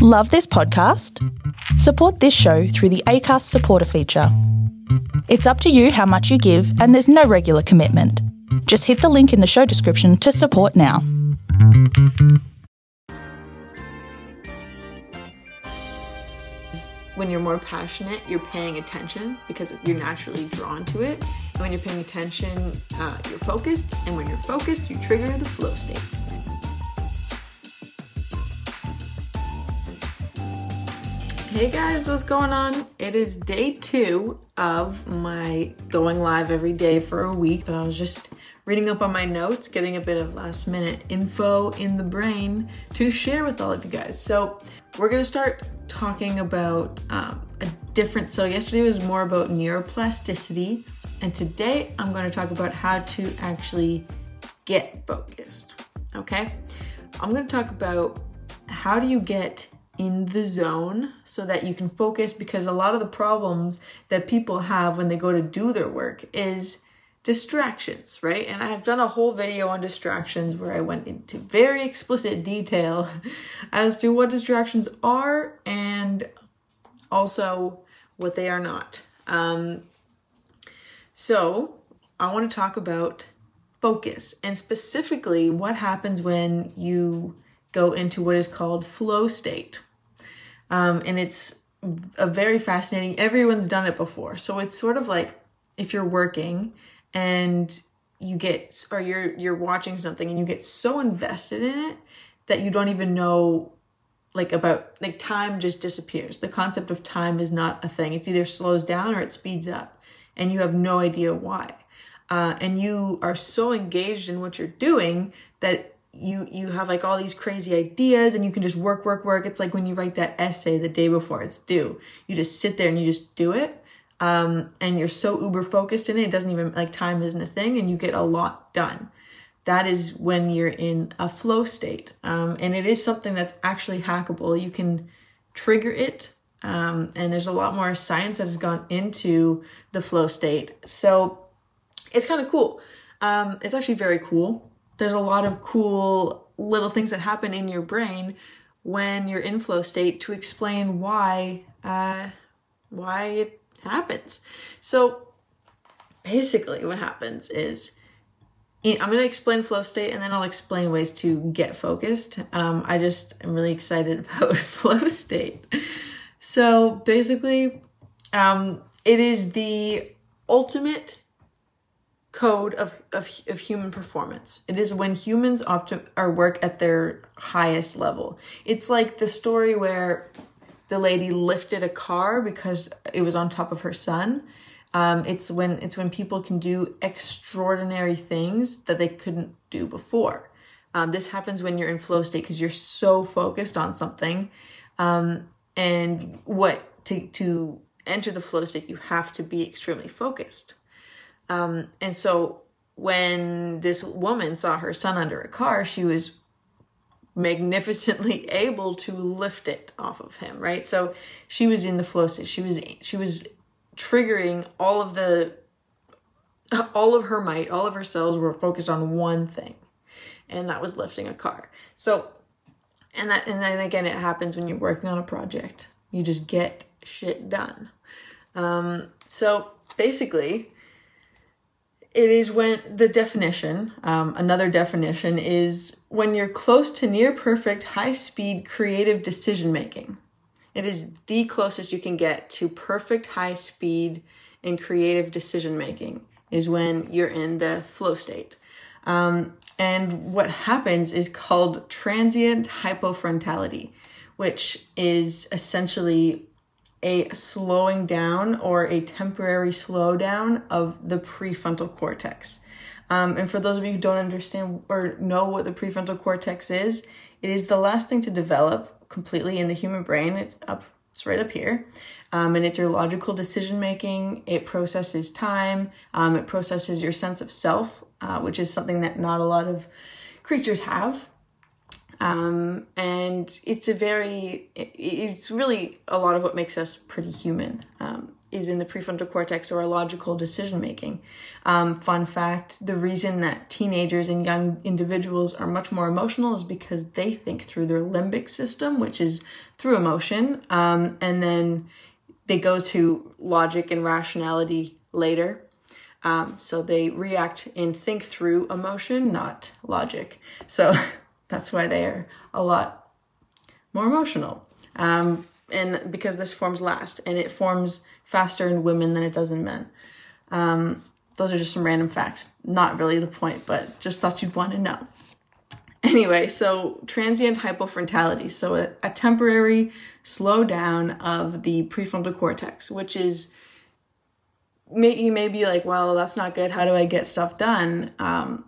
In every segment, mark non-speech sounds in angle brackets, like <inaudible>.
Love this podcast? Support this show through the ACAST supporter feature. It's up to you how much you give, and there's no regular commitment. Just hit the link in the show description to support now. when you're more passionate, you're paying attention because you're naturally drawn to it. And when you're paying attention, uh, you're focused. And when you're focused, you trigger the flow state. Hey guys, what's going on? It is day two of my going live every day for a week, but I was just reading up on my notes, getting a bit of last minute info in the brain to share with all of you guys. So, we're gonna start talking about um, a different. So, yesterday was more about neuroplasticity, and today I'm to talk about how to actually get focused. Okay, I'm to talk about how do you get in the zone so that you can focus because a lot of the problems that people have when they go to do their work is distractions, right? And I've done a whole video on distractions where I went into very explicit detail <laughs> as to what distractions are and also what they are not. Um, so, I want to talk about focus and specifically what happens when you go into what is called flow state. Um, and it's a very fascinating, everyone's done it before. So it's sort of like if you're working and you get or you're you're watching something and you get so invested in it that you don't even know like about like time just disappears. The concept of time is not a thing. It's either slows down or it speeds up and you have no idea why. Uh, and you are so engaged in what you're doing that you you have like all these crazy ideas and you can just work work work. It's like when you write that essay the day before it's due. You just sit there and you just do it um, and you're so uber focused in it it doesn't even like time isn't a thing and you get a lot done. That is when you're in a flow state um, and it is something that's actually hackable. You can trigger it um, and there's a lot more science that has gone into the flow state. So it's kind of cool. Um, it's actually very cool there's a lot of cool little things that happen in your brain when you're in flow state to explain why uh, why it happens. So basically, what happens is I'm going to explain flow state and then I'll explain ways to get focused. Um, I just am really excited <laughs> about <laughs> flow state. So basically, um, it is the ultimate code of, of, of human performance. It is when humans optim- or work at their highest level. It's like the story where the lady lifted a car because it was on top of her son. Um, it's when it's when people can do extraordinary things that they couldn't do before. Um, this happens when you're in flow state because you're so focused on something. Um, and what to to enter the flow state, you have to be extremely focused. Um, and so when this woman saw her son under a car, she was magnificently <laughs> able to lift it off of him, right? So she was in the flow state. She was she was triggering all of the <laughs> all of her might, all of her cells were focused on one thing, and that was lifting a car. So, and that and then again, it happens when you're working on a project. You just get shit done. Um, so basically, it is when the definition, um, another definition, is when you're close to near perfect, high speed creative decision making. It is the closest you can get to perfect, high speed and creative decision making, is when you're in the flow state. Um, and what happens is called transient hypofrontality, which is essentially a slowing down or a temporary slowdown of the prefrontal cortex. Um, and for those of you who don't understand or know what the prefrontal cortex is, it is the last thing to develop completely in the human brain. It's up, it's right up here, um, and it's your logical decision making. It processes time. Um, it processes your sense of self, uh, which is something that not a lot of creatures have. Um, and it's a very, it's really a lot of what makes us pretty human. Um, is in the prefrontal cortex or our logical decision making. Um, fun fact the reason that teenagers and young individuals are much more emotional is because they think through their limbic system, which is through emotion, um, and then they go to logic and rationality later. Um, so they react and think through emotion, not logic. So <laughs> that's why they are a lot more emotional. Um, and because this forms last, and it forms faster in women than it does in men. Um, those are just some random facts. Not really the point, but just thought you'd want to know. Anyway, so transient hypofrontality, so a, a temporary slowdown of the prefrontal cortex, which is may, you may be like, well, that's not good. How do I get stuff done? Um,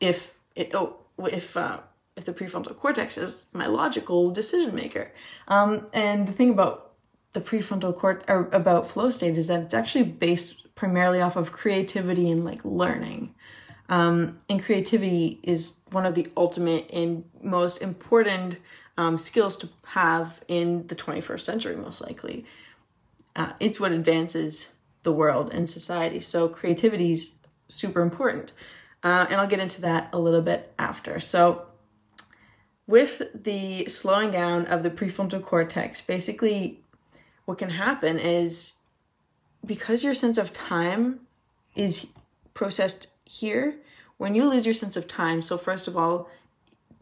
if it, oh, if uh, if the prefrontal cortex is my logical decision maker, um, and the thing about the prefrontal cortex or about flow state is that it's actually based primarily off of creativity and like learning. Um, and creativity is one of the ultimate and most important um, skills to have in the 21st century, most likely. Uh, it's what advances the world and society. So creativity is super important. Uh, and I'll get into that a little bit after. So, with the slowing down of the prefrontal cortex, basically what can happen is because your sense of time is processed here, when you lose your sense of time, so first of all,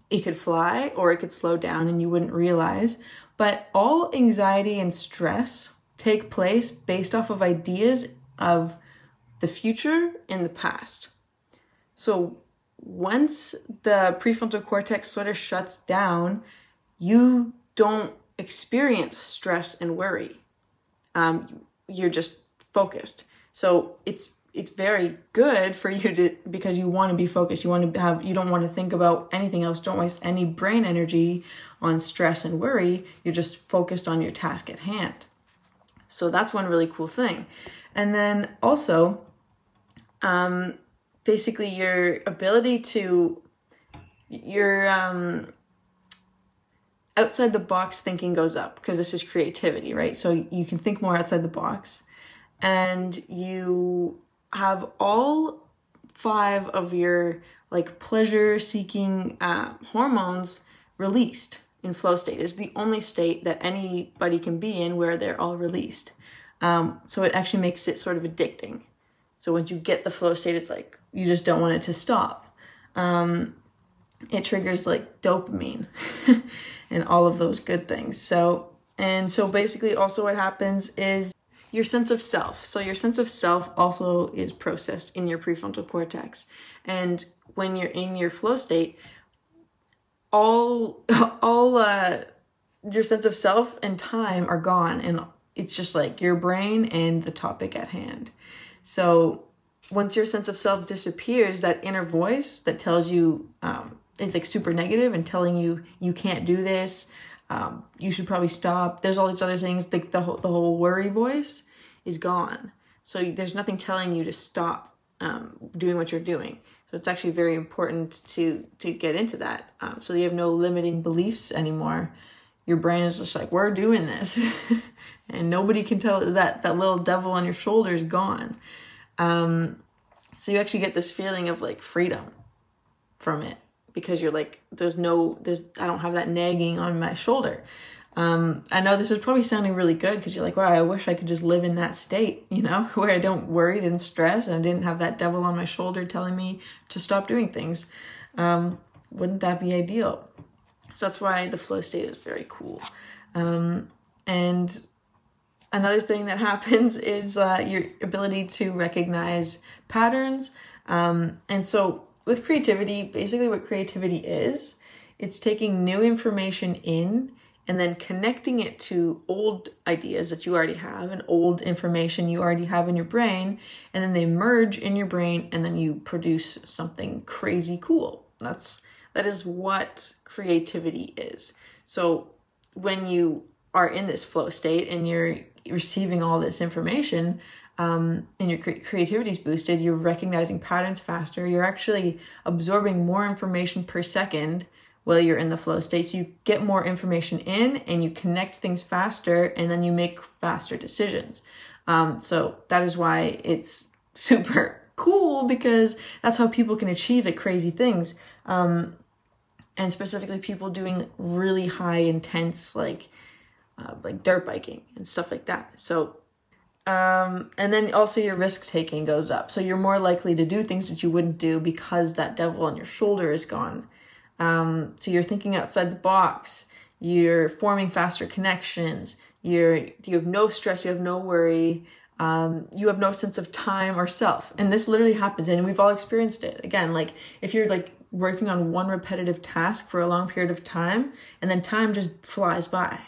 it could fly or it could slow down and you wouldn't realize. But all anxiety and stress take place based off of ideas of the future and the past. So once the prefrontal cortex sort of shuts down, you don't experience stress and worry. Um, you're just focused. So it's it's very good for you to because you want to be focused. You want to have you don't want to think about anything else. Don't waste any brain energy on stress and worry. You're just focused on your task at hand. So that's one really cool thing. And then also, um, basically your ability to your um, outside the box thinking goes up because this is creativity, right? So you can think more outside the box. And you have all five of your like pleasure seeking uh, hormones released in flow state. Is the only state that anybody can be in where they're all released. Um, so it actually makes it sort of addicting. So once you get the flow state it's like you just don't want it to stop um, it triggers like dopamine <laughs> and all of those good things so and so basically also what happens is your sense of self. So your sense of self also is processed in your prefrontal cortex. And when you're in your flow state, all <laughs> all uh your sense of self and time are gone and it's just like your brain and the topic at hand. So once your sense of self disappears, that inner voice that tells you um, it's like super negative and telling you you can't do this, um, you should probably stop. There's all these other things. Like the whole, the whole worry voice is gone. So there's nothing telling you to stop um, doing what you're doing. So it's actually very important to to get into that. Um, so you have no limiting beliefs anymore. Your brain is just like we're doing this, <laughs> and nobody can tell that that little devil on your shoulder is gone. Um, so you actually get this feeling of like freedom from it because you're like there's no there's i don't have that nagging on my shoulder. Um, i know this is probably sounding really good because you're like wow i wish i could just live in that state you know <laughs> where i don't worry and stress and i didn't have that devil on my shoulder telling me to stop doing things. Um, wouldn't that be ideal? So that's why the flow state is very cool. Um, and another thing that <laughs> happens is uh, your ability to recognize patterns. Um, and so with creativity, basically what creativity is, it's taking new information in and then connecting it to old ideas that you already have and old information you already have in your brain. And then they merge in your brain and then you produce something crazy cool. That's that is what creativity is. So when you are in this flow state and you're receiving all this information um, and your cre- creativity is boosted, you're recognizing patterns faster, you're actually absorbing more information per second while you're in the flow state. So you get more information in and you connect things faster and then you make faster decisions. Um, so that is why it's <laughs> super cool because that's how people can achieve it crazy things. Um, and specifically people doing really high intense like uh, like dirt biking and stuff like that. So um, and then also your risk taking goes up. So you're more likely to do things that you wouldn't do because that devil on your shoulder is gone. Um, so you're thinking outside the box. You're forming faster connections. You're you have no stress. You have no worry. Um, you have no sense of time or self. And this literally happens, and we've all experienced it. Again, like if you're like working on one repetitive task for a long period of time, and then time just flies by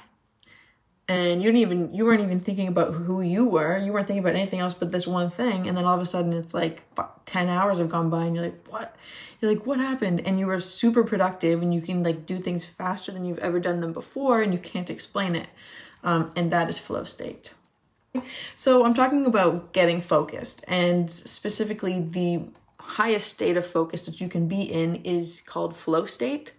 and you didn't even you weren't even thinking about who you were. You weren't thinking about anything else but this one thing. And then all of a sudden it's like 10 hours have gone by and you're like what? You're like what happened? And you were super productive and you can like do things faster than you've ever done them before and you can't explain it. Um, and that is flow state. So i'm talking about getting focused and specifically the highest state of focus that you can be in is called flow state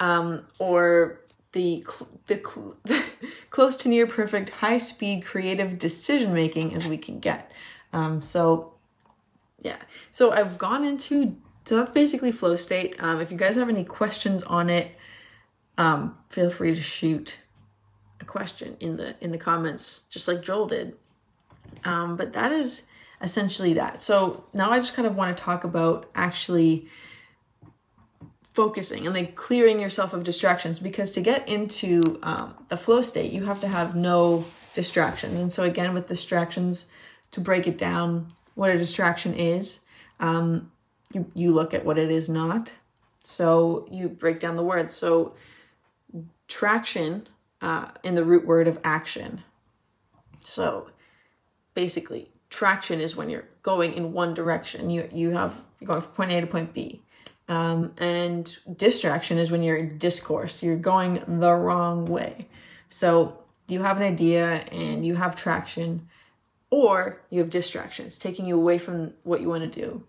um, or the the <laughs> close to near perfect high speed creative decision making as we can get. Um, so yeah, so I've gone into so that's basically flow state. Um, if you guys have any questions on it, um, feel free to shoot a question in the in the comments, just like Joel did. Um, but that is essentially that. So now I just kind of want to talk about actually focusing and like clearing yourself of distractions because to get into um, the flow state you have to have no distractions and so again with distractions to break it down what a distraction is um, you, you look at what it is not. So you break down the words. So traction uh, in the root word of action. So basically traction is when you're going in one direction. You you have you're going from point a to point b um, and distraction is when you're discourse, you're going the wrong way. So you have an idea and you have traction, or you have distractions taking you away from what you want to do.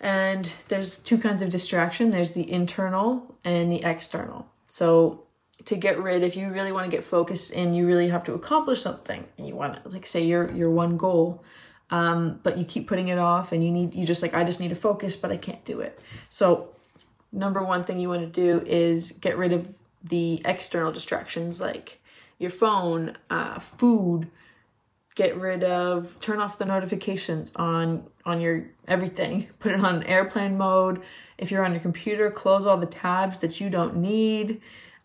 And there's two kinds of distraction there's the internal and the external. So to get rid if you really want to get focused and you really have to accomplish something and you want to like say your your one goal um, but you keep putting it off and you need you just like i just need to focus but i can't do it. So number one thing you want to do is get rid of the external distractions like your phone uh, food. Get rid of turn off the notifications on on your everything. <laughs> Put it on airplane mode. If you're on your computer close all the tabs that you don't need.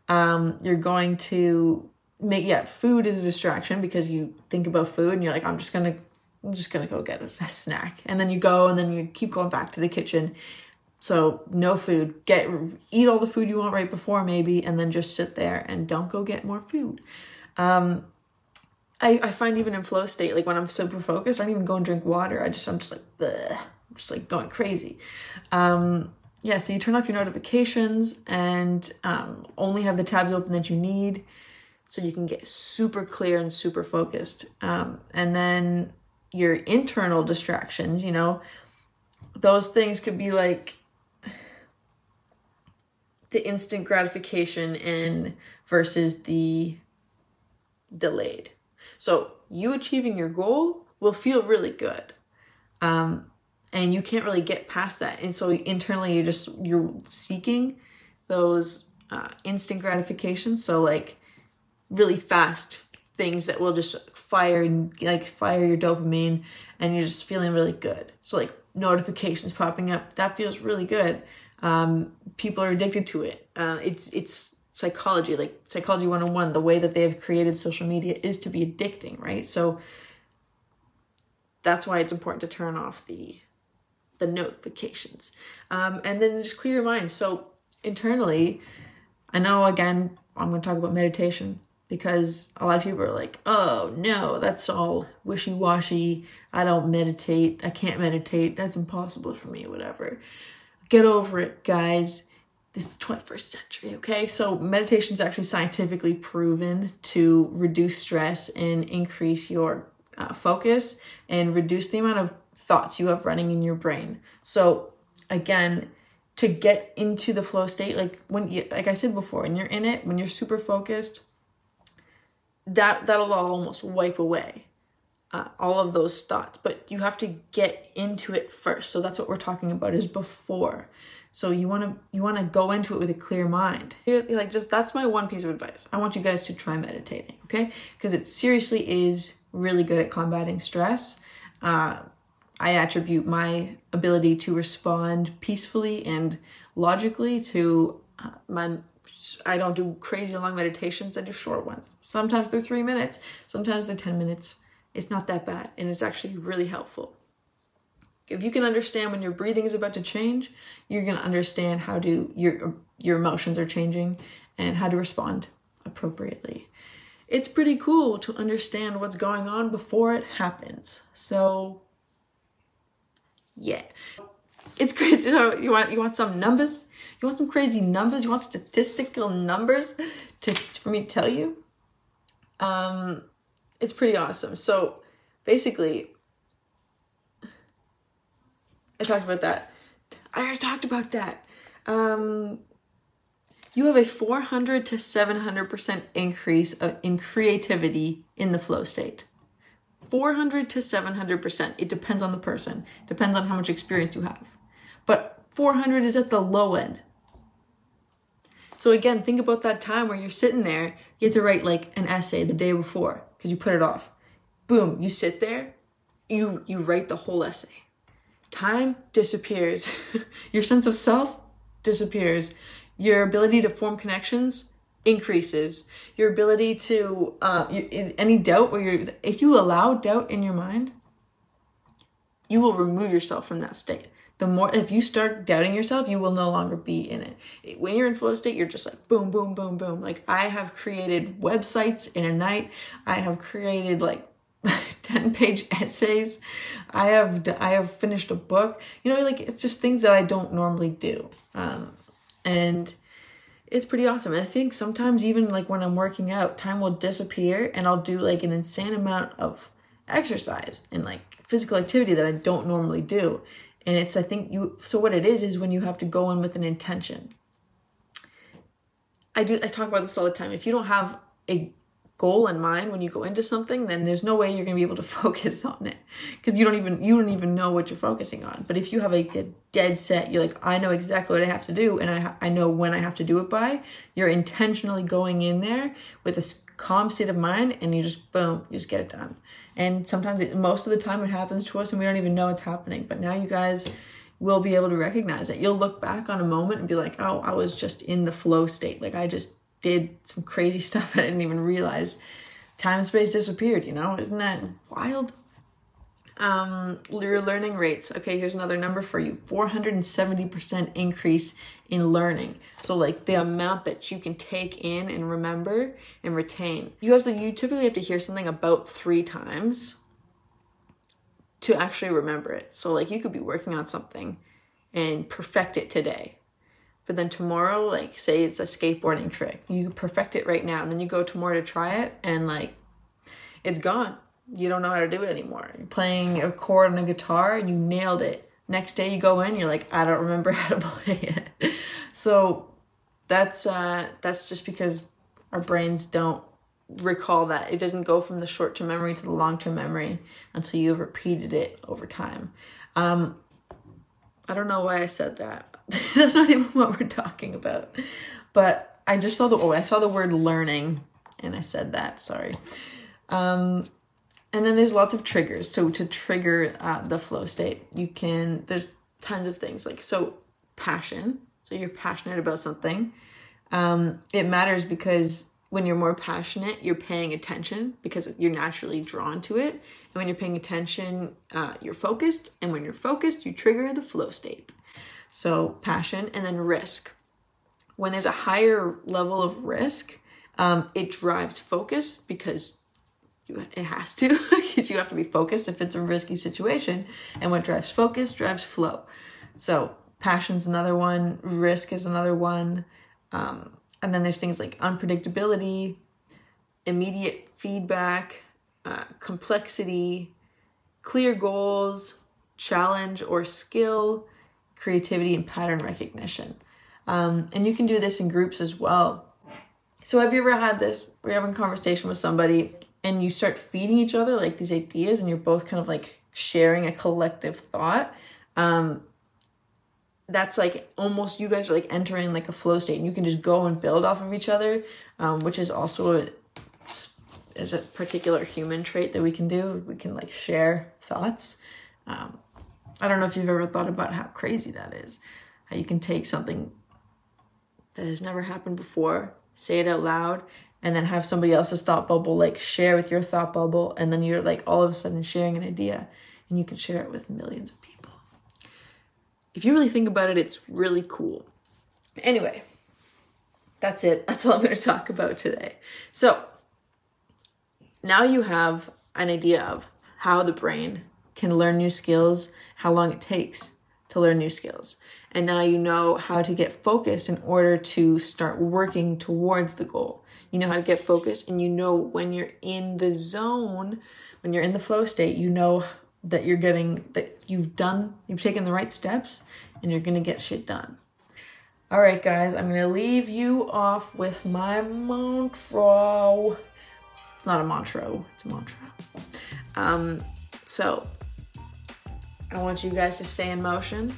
Um, you're going to make yeah food is a distraction because you think about food and you're like i'm just gonna I'm just gonna go get a, <laughs> snack. And then you go and then you keep going back to the kitchen. So no food. Get eat all the food you want right before maybe, and then just sit there and don't go get more food. Um, I, I find even in flow state, like when I'm super focused, I don't even go and drink water. I just I'm just like. I'm just like going crazy. Um, yeah, so you turn off your notifications and um, only have the tabs open that you need so you can get super clear and super focused. Um, and then your internal distractions, you know, those things could be like the instant gratification and versus the delayed. So you achieving your goal will feel really good. Um, and you can't really get past that. And so internally you're just you're seeking those uh, instant gratifications. So like really fast things that will just fire like fire your dopamine and you're just feeling really good. So like notifications popping up that feels really good. Um, people are addicted to it. Uh, it's it's psychology like psychology 101 the way that they have created social media is to be addicting right? So that's why it's important to turn off the the notifications. Um, and then just clear your mind. So internally i know again i'm going to talk about meditation because a lot of people are like, oh no, that's all wishy washy. I don't meditate. I can't meditate. That's impossible for me, whatever. Get over it, guys. This is the 21st century, okay? So, meditation is actually scientifically proven to reduce stress and increase your uh, focus and reduce the amount of thoughts you have running in your brain. So, again, to get into the flow state, like when you, like I said before, when you're in it, when you're super focused, that that'll almost wipe away. uh, all of those thoughts, but you have to get into it first. So that's what we're talking about is before. So you want to you want to go into it with a clear mind. You're, like just that's my one piece of advice. I want you guys to try meditating, okay? Because it seriously is really good at combating stress. Uh, I attribute my ability to respond peacefully and logically to uh, my I don't do crazy long meditations. I do short ones. Sometimes they're three minutes, sometimes they're 10 minutes. It's not that bad, and it's actually really helpful. If you can understand when your breathing is about to change, you're going to understand how to your your emotions are changing and how to respond appropriately. It's pretty cool to understand what's going on before it happens. So yeah. It's crazy. So you want you want some numbers? You want some crazy numbers? You want statistical numbers to for me to tell you? Um it's pretty awesome. So basically I talked about that. I already talked about that. Um you have a 400 to 700% increase in creativity in the flow state. 400 to 700%. It depends on the person, depends on how much experience you have. But 400 is at the low end. So again, think about that time where you're sitting there, you have to write like an essay the day before because you put it off. Boom, you sit there, you you write the whole essay. Time disappears. <laughs> Your sense of self disappears. Your ability to form connections increases your ability to uh, any doubt where you're if you allow doubt in your mind you will remove yourself from that state. The more if you start doubting yourself you will no longer be in it. When you're in flow state you're just like boom boom boom boom. Like i have created websites in a night. I have created like <laughs> 10 page essays. I have i have finished a book. You know like it's just things that i don't normally do. Um, and it's pretty awesome. And I think sometimes even like when I'm working out, time will disappear and I'll do like an insane amount of exercise and like physical activity that I don't normally do. And it's I think you so what it is is when you have to go in with an intention. I do I talk about this all the time. If you don't have a goal in mind when you go into something, then there's no way you're going to be able to <laughs> focus on it because you don't even you don't even know what you're focusing on. But if you have a, a dead set, you're like, I know exactly what I have to do, and I I know when I have to do it by. You're intentionally going in there with a calm state of mind, and you just boom, you just get it done. And sometimes, it, most of the time, it happens to us, and we don't even know it's happening. But now you guys will be able to recognize it. You'll look back on a moment and be like, oh, I was just in the flow state. Like I just did some crazy <laughs> stuff I didn't even realize time and space disappeared, you know? Isn't that wild? Um, your learning rates. Okay, here's another number for you 470% increase in learning. So, like the amount that you can take in and remember and retain. You have to, you typically have to hear something about three times to actually remember it. So, like, you could be working on something and perfect it today but then tomorrow, like say it's a skateboarding trick, you perfect it right now, and then you go tomorrow to try it, and like it's gone. You don't know how to do it anymore. You're playing a chord on a guitar, and you nailed it. Next day you go in, you're like, I don't remember <laughs> how to play it. so that's uh that's just because our brains don't recall that. It doesn't go from the short term memory to the long term memory until you've repeated it over time. Um, I don't know why I said that. <laughs> That's not even what we're talking about. But I just saw the oh, I saw the word learning and I said that, sorry. Um and then there's lots of triggers. So to trigger uh, the flow state, you can there's tons of things like so passion. So you're passionate about something. Um, it matters because when you're more passionate, you're paying attention because you're naturally drawn to it. And when you're paying attention, uh, you're focused. And when you're focused, you trigger the flow state. So, passion and then risk. When there's a higher level of risk, um, it drives focus because it has to, <laughs> because you have to be focused if it's a risky situation. And what drives focus drives flow. So, passion's another one, risk is another one. Um, and then there's things like unpredictability, immediate feedback, uh, complexity, clear goals, challenge or skill, creativity, and pattern recognition. Um, and you can do this in groups as well. So, have you ever had this? We're having a conversation with somebody, and you start feeding each other like these ideas and you're both kind of like sharing a collective thought um that's like almost you guys are like entering like a flow state and you can just go and build off of each other um, which is also a, is a particular human trait that we can do we can like share thoughts um, i don't know if you've ever thought about how crazy that is how you can take something that has never happened before say it out loud and then have somebody else's thought bubble like share with your thought bubble and then you're like all of a sudden sharing an idea and you can share it with millions of people. If you really think about it it's really cool. Anyway that's it. <laughs> That's all i'm going to talk about today. So now you have an idea of how the brain can learn new skills how long it takes to learn new skills. And now you know how to get focused in order to start working towards the goal. You know how to get focused and you know when you're in the zone when you're in the flow state you know that you're getting that you've done you've taken the right steps and you're gonna get shit done. All right guys i'm gonna leave you off with my mantra. Not a mantra it's a mantra. Um so i want you guys to stay in motion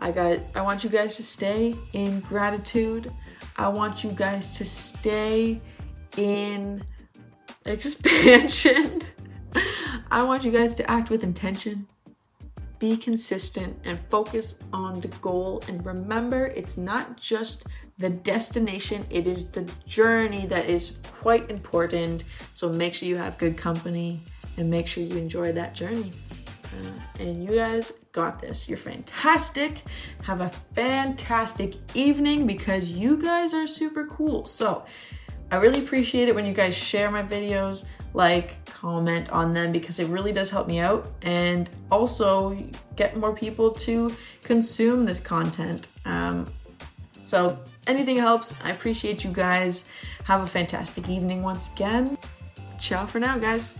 i got i want you guys to stay in gratitude I want you guys to stay in expansion. <laughs> I want you guys to act with intention, be consistent, and focus on the goal. And remember, it's not just the destination, it is the journey that is quite important. So make sure you have good company and make sure you enjoy that journey. And you guys got this. You're fantastic. Have a fantastic evening because you guys are super cool. So, I really appreciate it when you guys share my videos, like, comment on them because it really does help me out and also get more people to consume this content. Um, so, anything helps. I appreciate you guys. Have a fantastic evening once again. Ciao for now, guys.